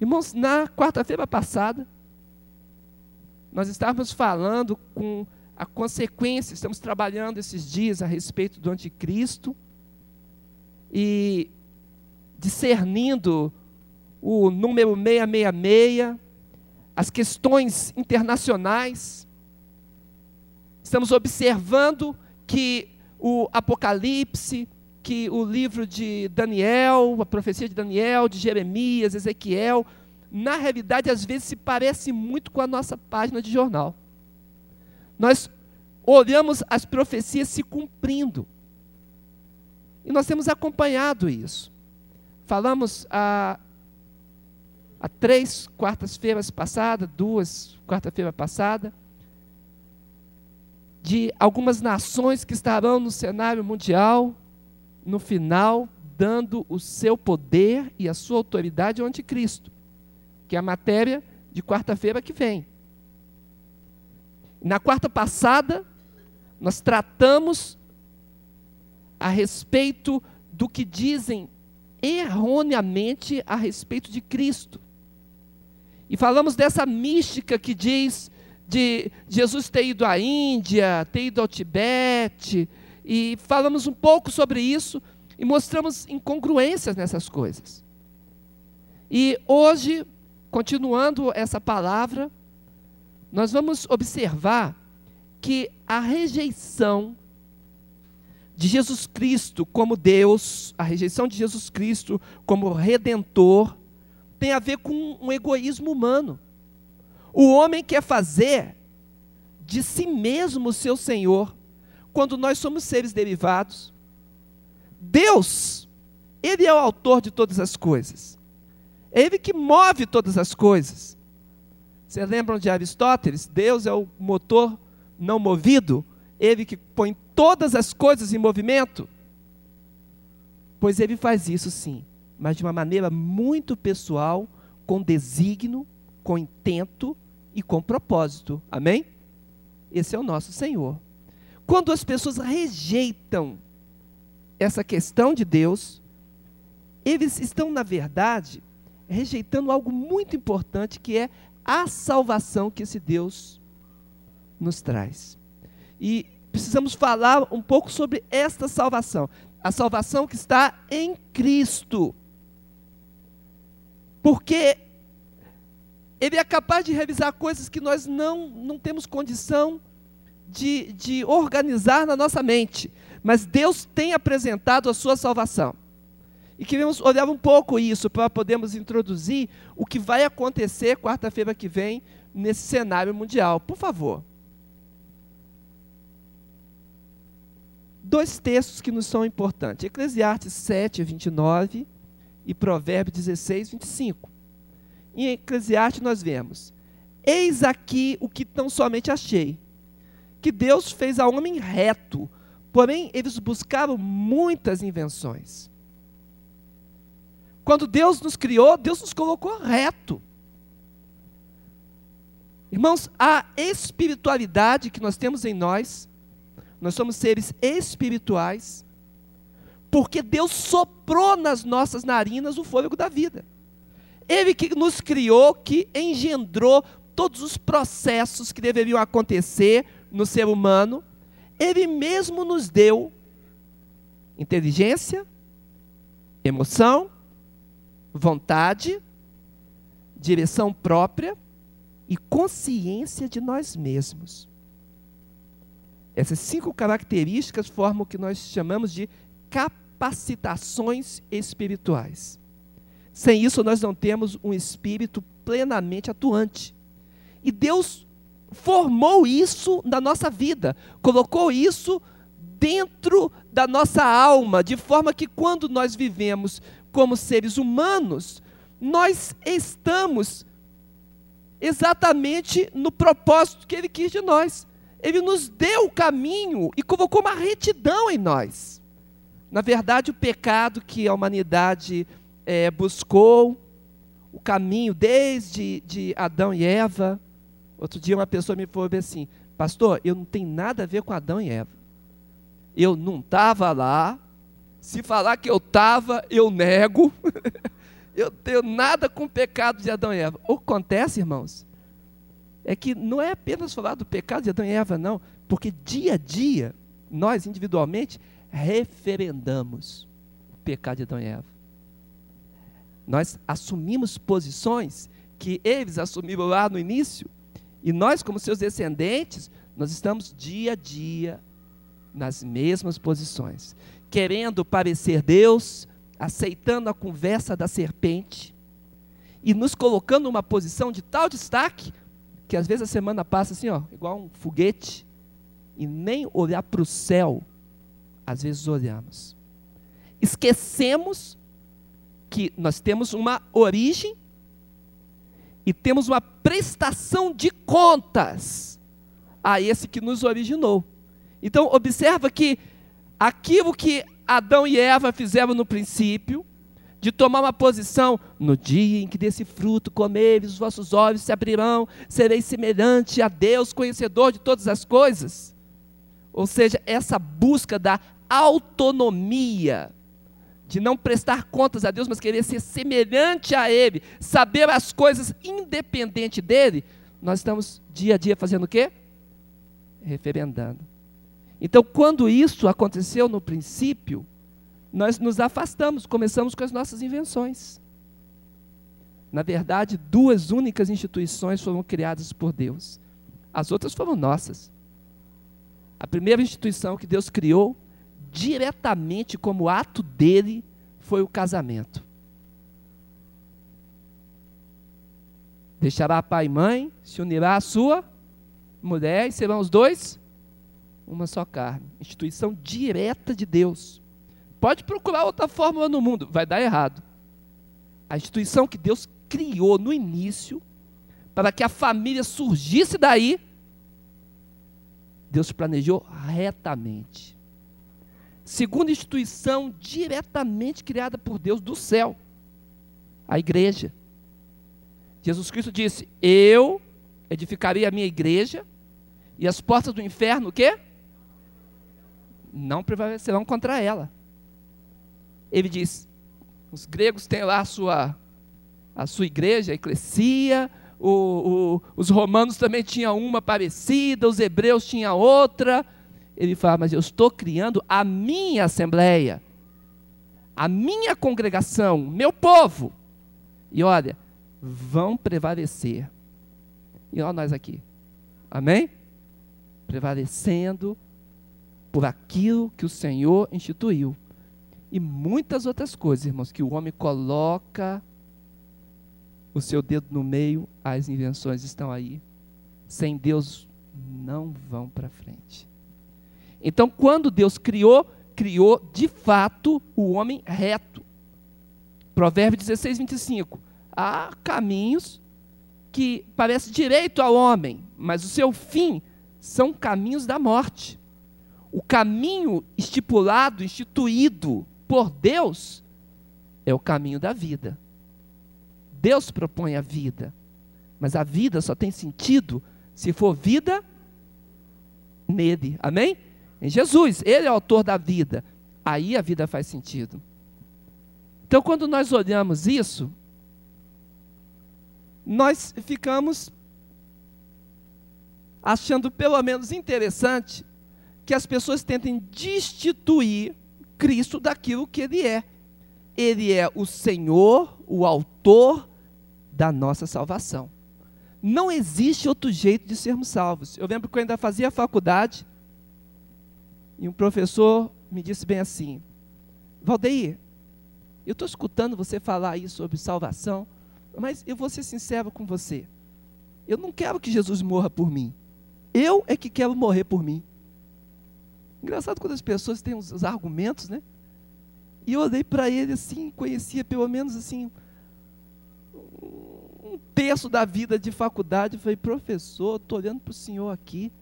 Irmãos, na quarta-feira passada, nós estávamos falando com a consequência, estamos trabalhando esses dias a respeito do anticristo e discernindo o número 666, as questões internacionais. Estamos observando que o Apocalipse, que o livro de Daniel, a profecia de Daniel, de Jeremias, Ezequiel, na realidade, às vezes se parece muito com a nossa página de jornal. Nós olhamos as profecias se cumprindo. E nós temos acompanhado isso. Falamos há, há três quartas-feiras passadas, duas quarta-feira passada, de algumas nações que estarão no cenário mundial, no final, dando o seu poder e a sua autoridade ao anticristo que é a matéria de quarta-feira que vem. Na quarta passada, nós tratamos a respeito do que dizem erroneamente a respeito de Cristo. E falamos dessa mística que diz de Jesus ter ido à Índia, ter ido ao Tibete, e falamos um pouco sobre isso e mostramos incongruências nessas coisas. E hoje continuando essa palavra, nós vamos observar que a rejeição de Jesus Cristo como Deus, a rejeição de Jesus Cristo como redentor, tem a ver com um egoísmo humano. O homem quer fazer de si mesmo o seu Senhor, quando nós somos seres derivados. Deus, Ele é o autor de todas as coisas. É Ele que move todas as coisas. Vocês lembram de Aristóteles? Deus é o motor não movido, ele que põe todas as coisas em movimento. Pois ele faz isso sim, mas de uma maneira muito pessoal, com desígnio, com intento e com propósito. Amém? Esse é o nosso Senhor. Quando as pessoas rejeitam essa questão de Deus, eles estão, na verdade, rejeitando algo muito importante que é a salvação que esse Deus nos traz. E precisamos falar um pouco sobre esta salvação, a salvação que está em Cristo. Porque ele é capaz de revisar coisas que nós não, não temos condição de, de organizar na nossa mente. Mas Deus tem apresentado a sua salvação. E queremos olhar um pouco isso para podermos introduzir o que vai acontecer quarta-feira que vem nesse cenário mundial. Por favor. Dois textos que nos são importantes: Eclesiastes 7, 29 e Provérbios 16, 25. Em Eclesiastes nós vemos: Eis aqui o que tão somente achei, que Deus fez ao homem reto, porém eles buscaram muitas invenções. Quando Deus nos criou, Deus nos colocou reto. Irmãos, a espiritualidade que nós temos em nós, nós somos seres espirituais, porque Deus soprou nas nossas narinas o fôlego da vida. Ele que nos criou, que engendrou todos os processos que deveriam acontecer no ser humano, ele mesmo nos deu inteligência, emoção, vontade, direção própria e consciência de nós mesmos. Essas cinco características formam o que nós chamamos de capacitações espirituais. Sem isso, nós não temos um espírito plenamente atuante. E Deus formou isso na nossa vida, colocou isso dentro da nossa alma, de forma que quando nós vivemos como seres humanos, nós estamos exatamente no propósito que Ele quis de nós. Ele nos deu o caminho e colocou uma retidão em nós. Na verdade, o pecado que a humanidade é, buscou, o caminho desde de Adão e Eva. Outro dia uma pessoa me falou assim, pastor, eu não tenho nada a ver com Adão e Eva. Eu não estava lá, se falar que eu estava, eu nego. eu tenho nada com o pecado de Adão e Eva. O que acontece, irmãos, é que não é apenas falar do pecado de Adão e Eva, não, porque dia a dia, nós individualmente, referendamos o pecado de Adão e Eva. Nós assumimos posições que eles assumiram lá no início, e nós, como seus descendentes, nós estamos dia a dia nas mesmas posições, querendo parecer Deus, aceitando a conversa da serpente e nos colocando numa posição de tal destaque que às vezes a semana passa assim, ó, igual um foguete, e nem olhar para o céu, às vezes olhamos. Esquecemos que nós temos uma origem e temos uma prestação de contas a esse que nos originou. Então, observa que aquilo que Adão e Eva fizeram no princípio, de tomar uma posição, no dia em que desse fruto comeres, os vossos olhos se abrirão, sereis semelhante a Deus, conhecedor de todas as coisas. Ou seja, essa busca da autonomia, de não prestar contas a Deus, mas querer ser semelhante a Ele, saber as coisas independente dele, nós estamos dia a dia fazendo o quê? Referendando. Então, quando isso aconteceu no princípio, nós nos afastamos, começamos com as nossas invenções. Na verdade, duas únicas instituições foram criadas por Deus. As outras foram nossas. A primeira instituição que Deus criou, diretamente como ato dele, foi o casamento. Deixará pai e mãe, se unirá à sua mulher e serão os dois uma só carne. Instituição direta de Deus. Pode procurar outra fórmula no mundo, vai dar errado. A instituição que Deus criou no início, para que a família surgisse daí, Deus planejou retamente. Segunda instituição diretamente criada por Deus do céu, a igreja. Jesus Cristo disse: Eu edificarei a minha igreja e as portas do inferno, o quê? não prevalecerão contra ela. Ele diz: os gregos têm lá a sua, a sua igreja, a eclesia, o, o, os romanos também tinham uma parecida, os hebreus tinham outra. Ele fala, mas eu estou criando a minha assembleia, a minha congregação, meu povo. E olha, vão prevalecer. E olha nós aqui. Amém? Prevalecendo por aquilo que o Senhor instituiu. E muitas outras coisas, irmãos, que o homem coloca o seu dedo no meio, as invenções estão aí. Sem Deus não vão para frente. Então, quando Deus criou, criou de fato o homem reto. Provérbio 16, 25. Há caminhos que parecem direito ao homem, mas o seu fim são caminhos da morte o caminho estipulado, instituído por Deus, é o caminho da vida. Deus propõe a vida, mas a vida só tem sentido se for vida nele, amém? Em Jesus, Ele é o autor da vida, aí a vida faz sentido. Então, quando nós olhamos isso, nós ficamos achando pelo menos interessante que as pessoas tentem destituir Cristo daquilo que Ele é. Ele é o Senhor, o autor da nossa salvação. Não existe outro jeito de sermos salvos. Eu lembro que eu ainda fazia faculdade e um professor me disse bem assim: Valdeir, eu estou escutando você falar aí sobre salvação, mas eu vou ser sincero com você. Eu não quero que Jesus morra por mim. Eu é que quero morrer por mim. Engraçado quando as pessoas têm os, os argumentos, né? E eu olhei para ele assim, conhecia pelo menos assim um terço da vida de faculdade. Falei, professor, estou olhando para o senhor aqui,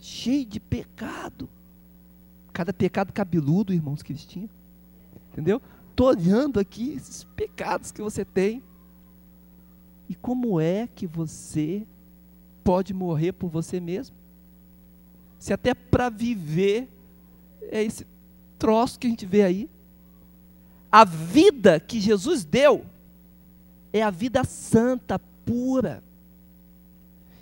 cheio de pecado. Cada pecado cabeludo, irmãos que eles tinham. Entendeu? Estou olhando aqui esses pecados que você tem. E como é que você pode morrer por você mesmo? se até para viver é esse troço que a gente vê aí. a vida que Jesus deu é a vida santa, pura.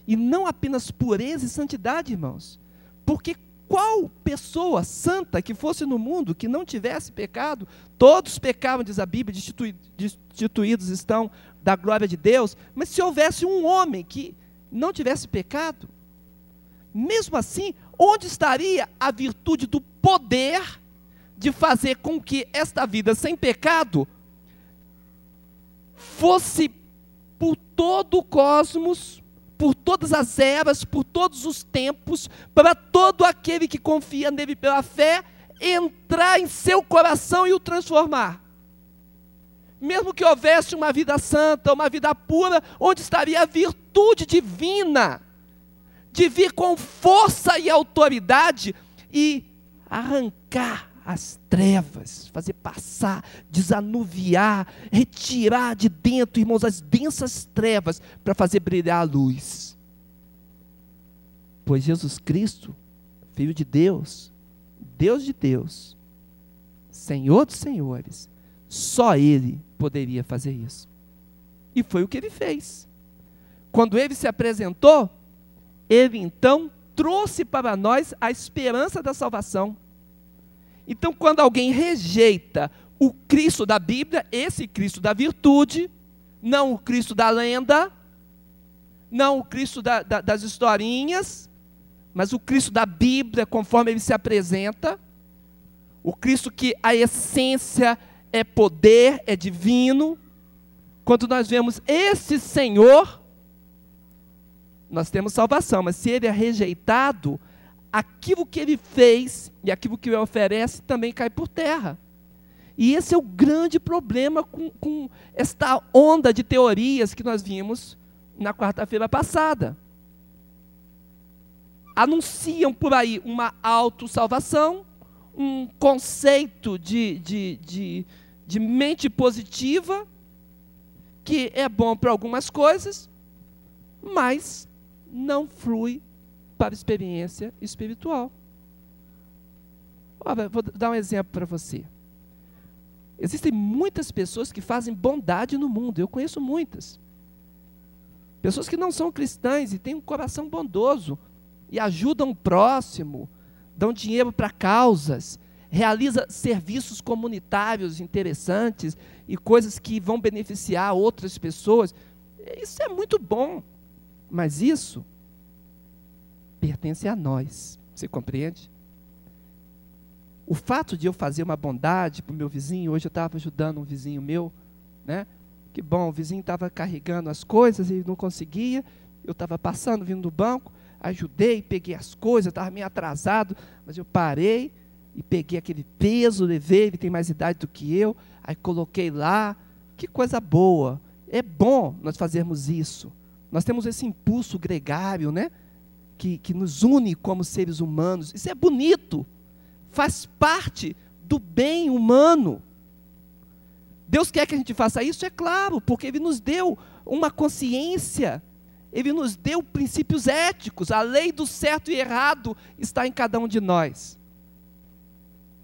E não apenas pureza e santidade, irmãos. Porque qual pessoa santa que fosse no mundo que não tivesse pecado? Todos pecavam, diz a Bíblia, destituídos estão da glória de Deus. Mas se houvesse um homem que não tivesse pecado, mesmo assim, onde estaria a virtude do poder de fazer com que esta vida sem pecado fosse por todo o cosmos, por todas as eras, por todos os tempos, para todo aquele que confia nele pela fé, entrar em seu coração e o transformar. Mesmo que houvesse uma vida santa, uma vida pura, onde estaria a virtude divina de vir com força e autoridade e arrancar as trevas, fazer passar, desanuviar, retirar de dentro, irmãos, as densas trevas para fazer brilhar a luz. Pois Jesus Cristo, Filho de Deus, Deus de Deus, Senhor dos Senhores, só Ele poderia fazer isso. E foi o que ele fez. Quando ele se apresentou, ele então trouxe para nós a esperança da salvação. Então, quando alguém rejeita o Cristo da Bíblia, esse Cristo da virtude, não o Cristo da lenda, não o Cristo da, da, das historinhas, mas o Cristo da Bíblia, conforme ele se apresenta, o Cristo que a essência é poder, é divino. Quando nós vemos esse Senhor, nós temos salvação, mas se ele é rejeitado, aquilo que ele fez e aquilo que ele oferece também cai por terra. E esse é o grande problema com, com esta onda de teorias que nós vimos na quarta-feira passada. Anunciam por aí uma autossalvação, um conceito de, de, de, de mente positiva, que é bom para algumas coisas, mas não flui para experiência espiritual. Vou dar um exemplo para você. Existem muitas pessoas que fazem bondade no mundo, eu conheço muitas. Pessoas que não são cristãs e têm um coração bondoso e ajudam o próximo, dão dinheiro para causas, realiza serviços comunitários interessantes e coisas que vão beneficiar outras pessoas. Isso é muito bom. Mas isso pertence a nós. Você compreende? O fato de eu fazer uma bondade para o meu vizinho, hoje eu estava ajudando um vizinho meu, né? Que bom, o vizinho estava carregando as coisas e não conseguia. Eu estava passando, vindo do banco, ajudei, peguei as coisas, estava meio atrasado, mas eu parei e peguei aquele peso, levei, ele tem mais idade do que eu, aí coloquei lá. Que coisa boa. É bom nós fazermos isso. Nós temos esse impulso gregário, né? Que, que nos une como seres humanos. Isso é bonito, faz parte do bem humano. Deus quer que a gente faça isso, é claro, porque Ele nos deu uma consciência, Ele nos deu princípios éticos, a lei do certo e errado está em cada um de nós.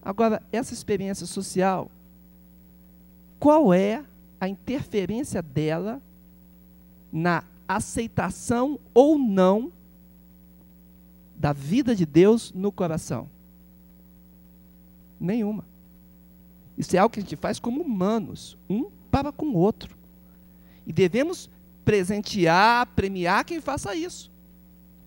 Agora, essa experiência social, qual é a interferência dela na aceitação ou não da vida de Deus no coração? Nenhuma. Isso é algo que a gente faz como humanos, um para com o outro. E devemos presentear, premiar quem faça isso.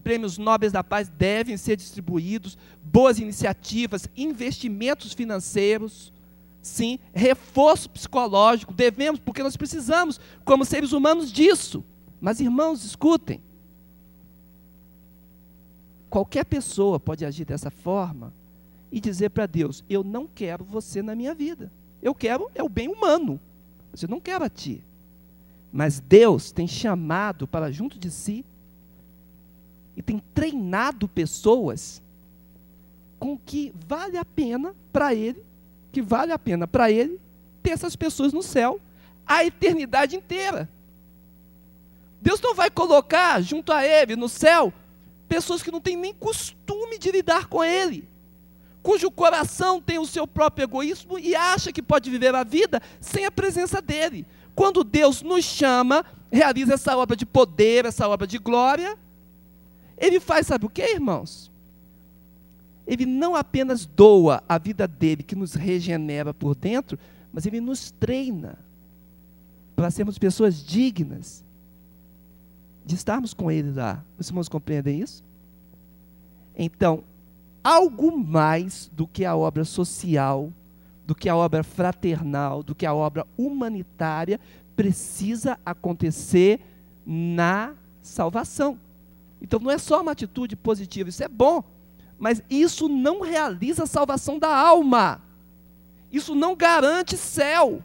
Prêmios nobres da paz devem ser distribuídos, boas iniciativas, investimentos financeiros, sim, reforço psicológico, devemos, porque nós precisamos, como seres humanos, disso. Mas, irmãos, escutem, Qualquer pessoa pode agir dessa forma e dizer para Deus: Eu não quero você na minha vida. Eu quero é o bem humano, mas eu não quero a ti. Mas Deus tem chamado para junto de si e tem treinado pessoas com que vale a pena para Ele, que vale a pena para Ele ter essas pessoas no céu a eternidade inteira. Deus não vai colocar junto a Ele no céu pessoas que não têm nem costume de lidar com Ele, cujo coração tem o seu próprio egoísmo e acha que pode viver a vida sem a presença dele. Quando Deus nos chama, realiza essa obra de poder, essa obra de glória, ele faz, sabe o que, irmãos? Ele não apenas doa a vida dele, que nos regenera por dentro, mas ele nos treina para sermos pessoas dignas de estarmos com ele lá. Os irmãos compreendem isso? Então, algo mais do que a obra social, do que a obra fraternal, do que a obra humanitária, precisa acontecer na salvação. Então não é só uma atitude positiva, isso é bom, mas isso não realiza a salvação da alma. Isso não garante céu.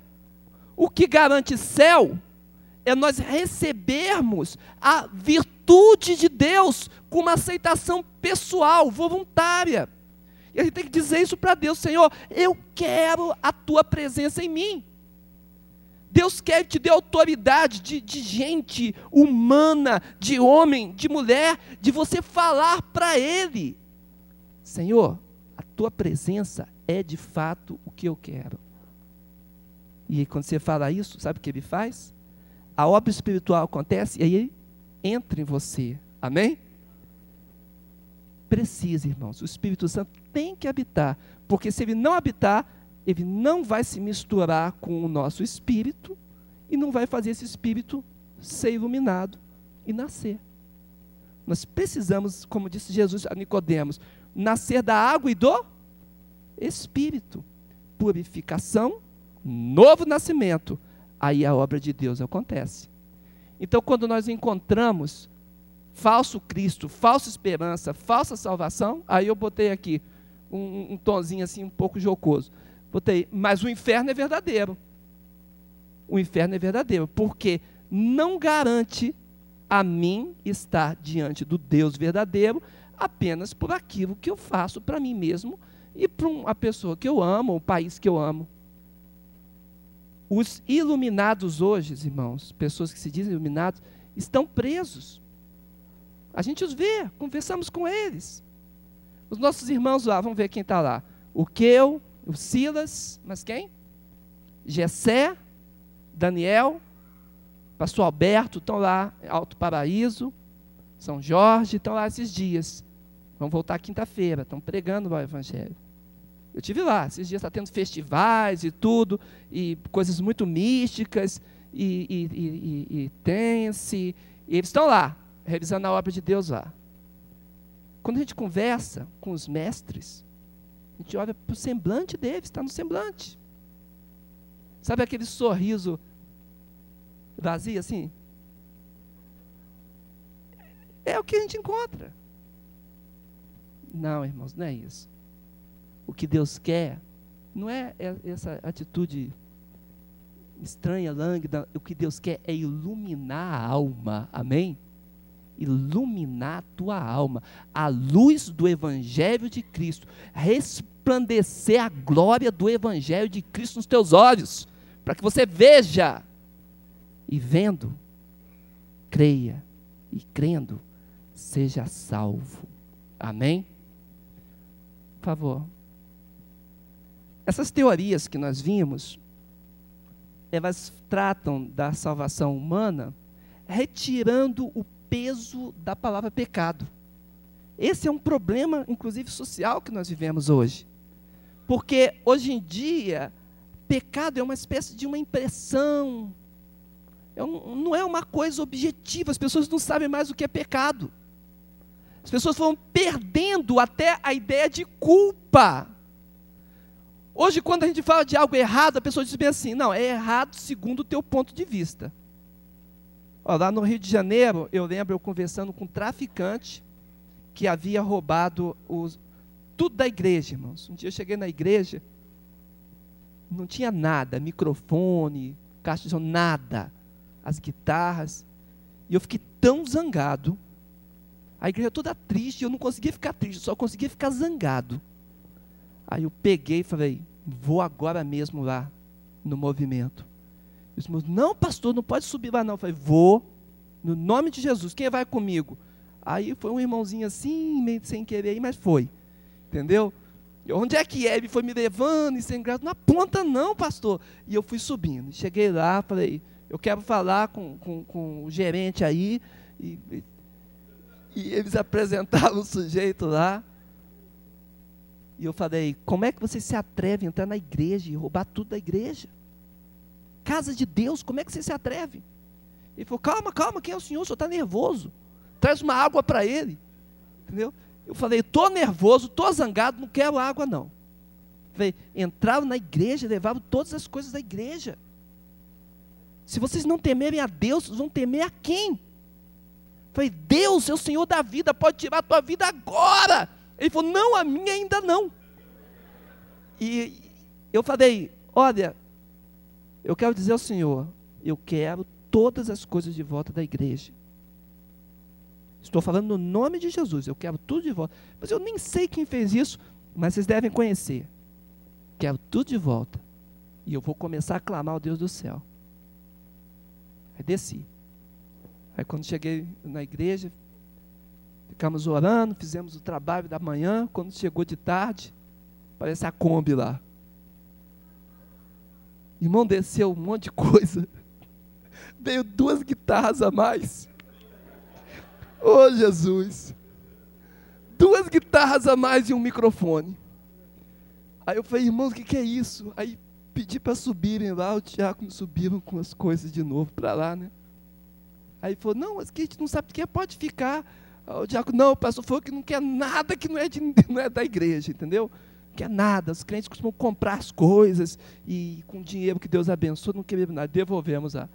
O que garante céu é nós recebermos a virtude de Deus com uma aceitação pessoal, voluntária. E a gente tem que dizer isso para Deus: Senhor, eu quero a tua presença em mim. Deus quer te dar autoridade de, de gente humana, de homem, de mulher, de você falar para Ele: Senhor, a tua presença é de fato o que eu quero. E quando você fala isso, sabe o que ele faz? A obra espiritual acontece e aí entra em você. Amém? Precisa, irmãos. O Espírito Santo tem que habitar. Porque se ele não habitar, ele não vai se misturar com o nosso espírito e não vai fazer esse espírito ser iluminado e nascer. Nós precisamos, como disse Jesus a Nicodemos, nascer da água e do espírito. Purificação, novo nascimento. Aí a obra de Deus acontece. Então, quando nós encontramos falso Cristo, falsa esperança, falsa salvação, aí eu botei aqui um, um tonzinho assim um pouco jocoso. Botei, mas o inferno é verdadeiro. O inferno é verdadeiro, porque não garante a mim estar diante do Deus verdadeiro apenas por aquilo que eu faço para mim mesmo e para a pessoa que eu amo, o país que eu amo. Os iluminados hoje, irmãos, pessoas que se dizem iluminados, estão presos. A gente os vê, conversamos com eles. Os nossos irmãos lá, vamos ver quem está lá. O Queu, o Silas, mas quem? Gessé, Daniel, pastor Alberto, estão lá, Alto Paraíso, São Jorge, estão lá esses dias. Vão voltar quinta-feira, estão pregando o Evangelho. Eu tive lá, esses dias está tendo festivais e tudo, e coisas muito místicas, e, e, e, e tense, e eles estão lá, revisando a obra de Deus lá. Quando a gente conversa com os mestres, a gente olha para o semblante deles, está no semblante. Sabe aquele sorriso vazio assim? É o que a gente encontra. Não, irmãos, não é isso. O que Deus quer não é essa atitude estranha, lânguida. O que Deus quer é iluminar a alma. Amém? Iluminar a tua alma. A luz do Evangelho de Cristo. Resplandecer a glória do Evangelho de Cristo nos teus olhos. Para que você veja. E vendo, creia. E crendo, seja salvo. Amém? Por favor. Essas teorias que nós vimos, elas tratam da salvação humana retirando o peso da palavra pecado. Esse é um problema, inclusive social, que nós vivemos hoje. Porque hoje em dia, pecado é uma espécie de uma impressão, é um, não é uma coisa objetiva, as pessoas não sabem mais o que é pecado. As pessoas vão perdendo até a ideia de culpa. Hoje, quando a gente fala de algo errado, a pessoa diz bem assim: não, é errado segundo o teu ponto de vista. Ó, lá no Rio de Janeiro, eu lembro eu conversando com um traficante que havia roubado os, tudo da igreja, irmãos. Um dia eu cheguei na igreja, não tinha nada, microfone, caixa de som, nada. As guitarras. E eu fiquei tão zangado a igreja toda triste, eu não conseguia ficar triste, só conseguia ficar zangado. Aí eu peguei e falei, vou agora mesmo lá no movimento. E os meus, não, pastor, não pode subir lá não. Eu falei, vou, no nome de Jesus, quem vai comigo? Aí foi um irmãozinho assim, meio sem querer, mas foi. Entendeu? Onde é que é? Ele foi me levando e sem graça. Na ponta não, pastor. E eu fui subindo. Cheguei lá, falei, eu quero falar com, com, com o gerente aí. E, e, e eles apresentaram o sujeito lá. E eu falei, como é que você se atreve a entrar na igreja e roubar tudo da igreja? Casa de Deus, como é que você se atreve? Ele falou, calma, calma, quem é o senhor? O senhor está nervoso. Traz uma água para ele. Entendeu? Eu falei, estou nervoso, estou zangado, não quero água não. Falei, entraram na igreja, levavam todas as coisas da igreja. Se vocês não temerem a Deus, vão temer a quem? Falei, Deus é o Senhor da vida, pode tirar a tua vida agora. Ele falou, não, a minha ainda não. E eu falei, olha, eu quero dizer ao Senhor, eu quero todas as coisas de volta da igreja. Estou falando no nome de Jesus, eu quero tudo de volta. Mas eu nem sei quem fez isso, mas vocês devem conhecer. Quero tudo de volta. E eu vou começar a clamar ao Deus do céu. Aí desci. Aí quando cheguei na igreja, ficamos orando, fizemos o trabalho da manhã. Quando chegou de tarde, parece a Kombi lá. Irmão, desceu um monte de coisa. Veio duas guitarras a mais. Oh, Jesus! Duas guitarras a mais e um microfone. Aí eu falei, irmãos, o que, que é isso? Aí pedi para subirem lá, o diácono subiram com as coisas de novo para lá, né? Aí falou, não, mas que a gente não sabe o que é, pode ficar. O diácono, não, o pastor falou que não quer nada que não é, de, não é da igreja, entendeu? Não quer nada. Os crentes costumam comprar as coisas e com o dinheiro que Deus abençoa, não queremos nada, devolvemos lá.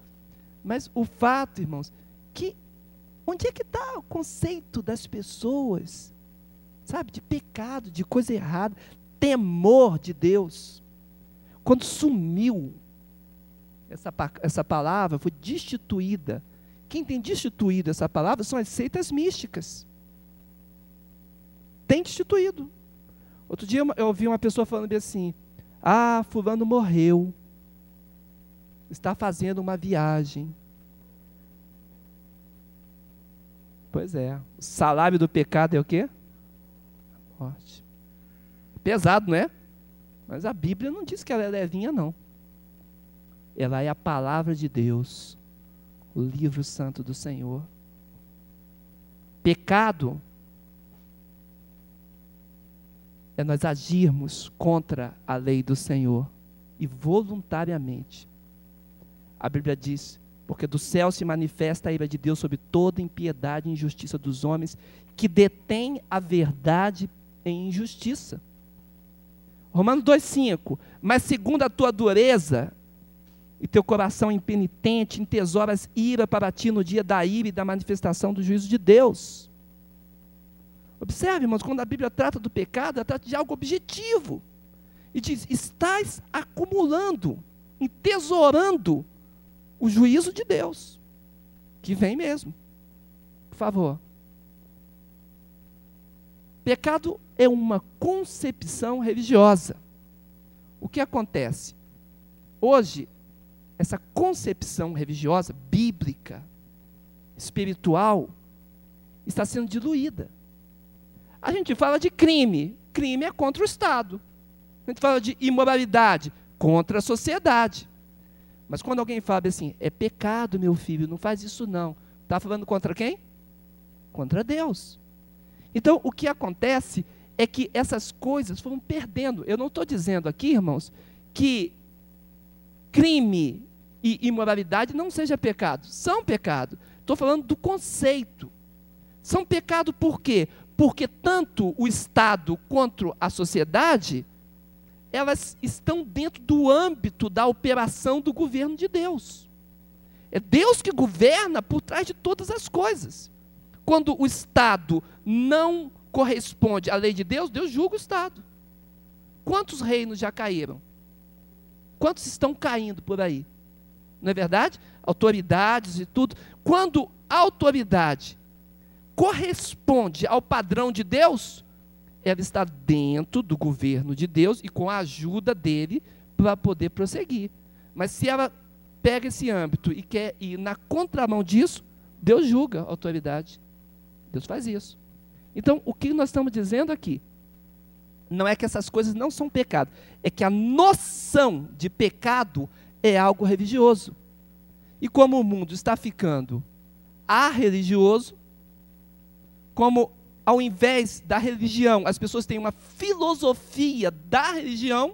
Mas o fato, irmãos, que Onde é que está o conceito das pessoas? Sabe, de pecado, de coisa errada, temor de Deus. Quando sumiu essa, essa palavra, foi destituída. Quem tem destituído essa palavra são as seitas místicas. Tem destituído. Outro dia eu ouvi uma pessoa falando assim: Ah, Fulano morreu, está fazendo uma viagem Pois é. O salário do pecado é o quê? Morte. Pesado, não é? Mas a Bíblia não diz que ela é levinha, não. Ela é a palavra de Deus, o livro santo do Senhor. Pecado é nós agirmos contra a lei do Senhor e voluntariamente. A Bíblia diz porque do céu se manifesta a ira de Deus sobre toda impiedade e injustiça dos homens que detêm a verdade em injustiça. Romanos 2,5: Mas segundo a tua dureza e teu coração impenitente, entesouras ira para ti no dia da ira e da manifestação do juízo de Deus. Observe, irmãos, quando a Bíblia trata do pecado, ela trata de algo objetivo. E diz: estás acumulando, entesourando o juízo de Deus, que vem mesmo. Por favor. Pecado é uma concepção religiosa. O que acontece? Hoje, essa concepção religiosa, bíblica, espiritual, está sendo diluída. A gente fala de crime, crime é contra o Estado. A gente fala de imoralidade, contra a sociedade. Mas quando alguém fala assim, é pecado, meu filho, não faz isso não. Está falando contra quem? Contra Deus. Então, o que acontece é que essas coisas foram perdendo. Eu não estou dizendo aqui, irmãos, que crime e imoralidade não seja pecado. São pecado. Estou falando do conceito. São pecado por quê? Porque tanto o Estado quanto a sociedade elas estão dentro do âmbito da operação do governo de Deus. É Deus que governa por trás de todas as coisas. Quando o Estado não corresponde à lei de Deus, Deus julga o Estado. Quantos reinos já caíram? Quantos estão caindo por aí? Não é verdade? Autoridades e tudo. Quando a autoridade corresponde ao padrão de Deus, ela está dentro do governo de Deus e com a ajuda dele para poder prosseguir. Mas se ela pega esse âmbito e quer ir na contramão disso, Deus julga a autoridade. Deus faz isso. Então, o que nós estamos dizendo aqui? Não é que essas coisas não são pecado, é que a noção de pecado é algo religioso. E como o mundo está ficando religioso, como ao invés da religião, as pessoas têm uma filosofia da religião,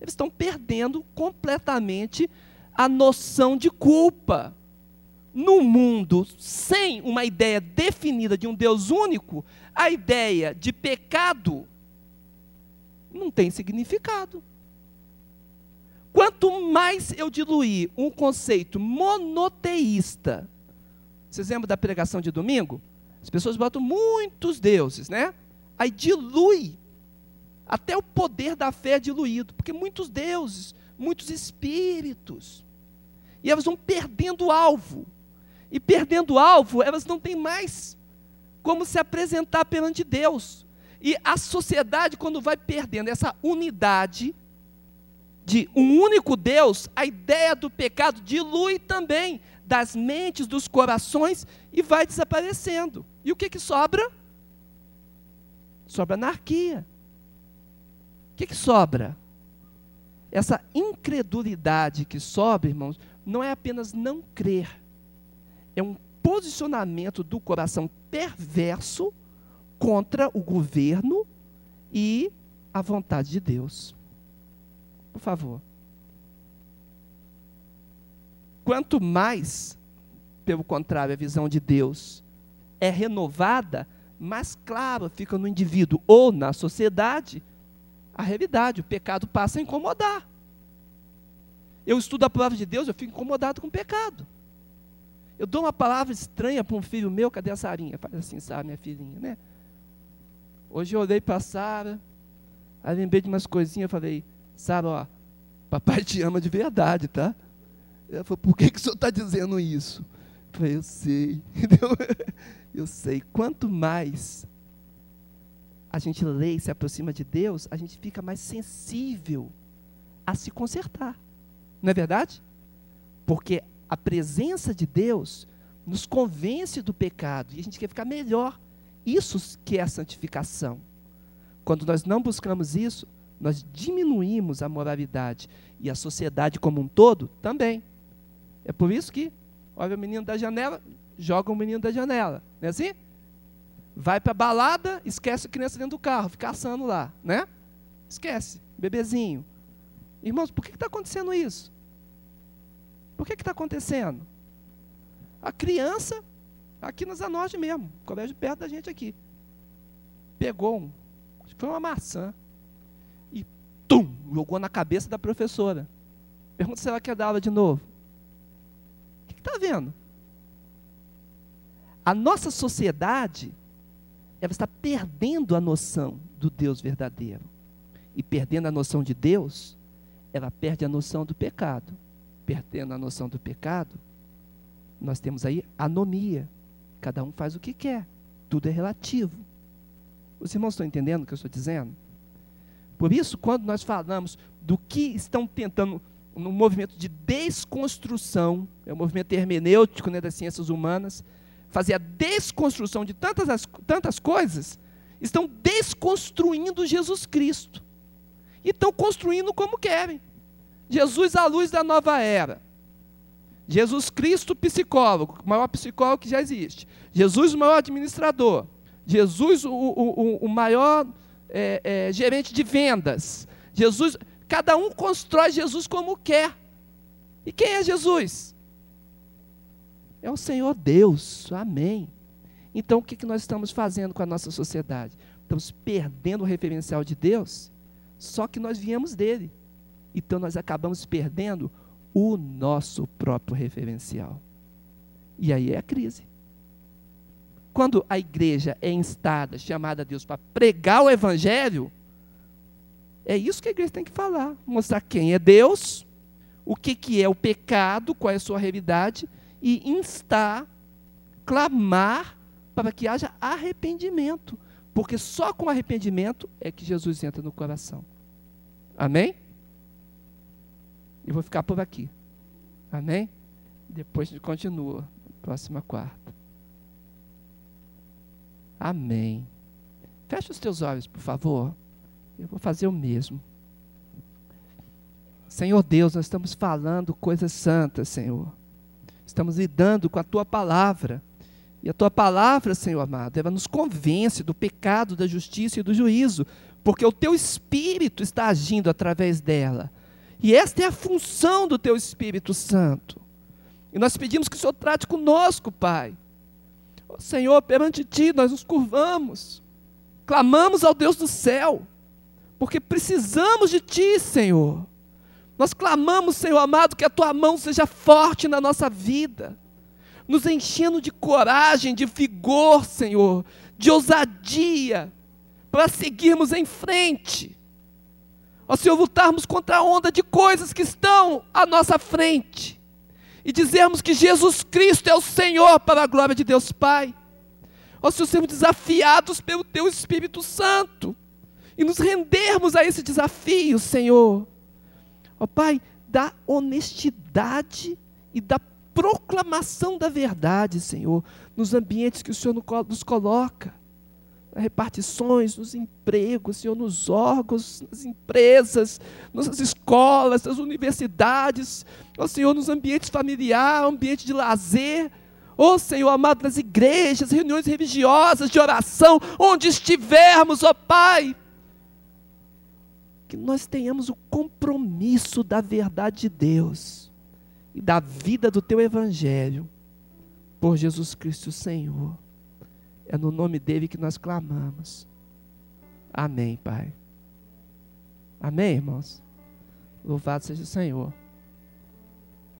eles estão perdendo completamente a noção de culpa. No mundo sem uma ideia definida de um Deus único, a ideia de pecado não tem significado. Quanto mais eu diluir um conceito monoteísta, vocês lembram da pregação de domingo? As pessoas botam muitos deuses, né? Aí dilui. Até o poder da fé é diluído, porque muitos deuses, muitos espíritos. E elas vão perdendo o alvo. E perdendo o alvo, elas não têm mais como se apresentar perante Deus. E a sociedade, quando vai perdendo essa unidade de um único Deus, a ideia do pecado dilui também das mentes, dos corações e vai desaparecendo. E o que, que sobra? Sobra anarquia. O que, que sobra? Essa incredulidade que sobra, irmãos, não é apenas não crer, é um posicionamento do coração perverso contra o governo e a vontade de Deus. Por favor. Quanto mais, pelo contrário, a visão de Deus é renovada, mais claro fica no indivíduo ou na sociedade a realidade. O pecado passa a incomodar. Eu estudo a palavra de Deus, eu fico incomodado com o pecado. Eu dou uma palavra estranha para um filho meu, cadê a Sarinha? Faz assim, sabe, minha filhinha, né? Hoje eu olhei para Sara, aí lembrei de umas coisinhas, falei, Sara, ó, papai te ama de verdade, tá? Ela falou, por que, que o senhor está dizendo isso? Eu falei, eu sei, eu sei. Quanto mais a gente lê e se aproxima de Deus, a gente fica mais sensível a se consertar. Não é verdade? Porque a presença de Deus nos convence do pecado e a gente quer ficar melhor. Isso que é a santificação. Quando nós não buscamos isso, nós diminuímos a moralidade e a sociedade como um todo também. É por isso que, olha o menino da janela, joga o menino da janela, não é assim? Vai para a balada, esquece a criança dentro do carro, fica assando lá, né? Esquece, bebezinho. Irmãos, por que está acontecendo isso? Por que está acontecendo? A criança, aqui na Zanorte mesmo, colégio perto da gente aqui, pegou um, foi uma maçã, e tum, jogou na cabeça da professora. Pergunta se ela quer dar aula de novo. O que está vendo? A nossa sociedade, ela está perdendo a noção do Deus verdadeiro. E perdendo a noção de Deus, ela perde a noção do pecado perdendo a noção do pecado, nós temos aí anomia. Cada um faz o que quer, tudo é relativo. Os irmãos estão entendendo o que eu estou dizendo? Por isso, quando nós falamos do que estão tentando no movimento de desconstrução, é o movimento hermenêutico né, das ciências humanas, fazer a desconstrução de tantas, tantas coisas, estão desconstruindo Jesus Cristo. E estão construindo como querem. Jesus a luz da nova era. Jesus Cristo psicólogo, o maior psicólogo que já existe. Jesus o maior administrador. Jesus o, o, o maior é, é, gerente de vendas. Jesus, cada um constrói Jesus como quer. E quem é Jesus? É o Senhor Deus. Amém. Então o que, que nós estamos fazendo com a nossa sociedade? Estamos perdendo o referencial de Deus, só que nós viemos dele. Então nós acabamos perdendo o nosso próprio referencial. E aí é a crise. Quando a igreja é instada, chamada a Deus para pregar o evangelho, é isso que a igreja tem que falar, mostrar quem é Deus, o que, que é o pecado, qual é a sua realidade, e instar, clamar para que haja arrependimento. Porque só com arrependimento é que Jesus entra no coração. Amém? E vou ficar por aqui. Amém? Depois a gente continua. Próxima quarta. Amém. Feche os teus olhos, por favor. Eu vou fazer o mesmo. Senhor Deus, nós estamos falando coisas santas, Senhor. Estamos lidando com a tua palavra. E a tua palavra, Senhor amado, ela nos convence do pecado, da justiça e do juízo, porque o teu espírito está agindo através dela. E esta é a função do teu Espírito Santo. E nós pedimos que o Senhor trate conosco, Pai. Oh, Senhor, perante ti nós nos curvamos, clamamos ao Deus do céu, porque precisamos de ti, Senhor. Nós clamamos, Senhor amado, que a tua mão seja forte na nossa vida, nos enchendo de coragem, de vigor, Senhor, de ousadia, para seguirmos em frente. Ó Senhor, lutarmos contra a onda de coisas que estão à nossa frente e dizermos que Jesus Cristo é o Senhor para a glória de Deus Pai. Ó Senhor, sermos desafiados pelo Teu Espírito Santo e nos rendermos a esse desafio, Senhor. Ó Pai, da honestidade e da proclamação da verdade, Senhor, nos ambientes que o Senhor nos coloca repartições, nos empregos, Senhor, nos órgãos, nas empresas, nas escolas, nas universidades, ó Senhor, nos ambientes familiares, ambiente de lazer, ó Senhor amado, nas igrejas, reuniões religiosas, de oração, onde estivermos, ó Pai, que nós tenhamos o compromisso da verdade de Deus e da vida do Teu Evangelho, por Jesus Cristo Senhor. É no nome dele que nós clamamos. Amém, Pai. Amém, irmãos? Louvado seja o Senhor.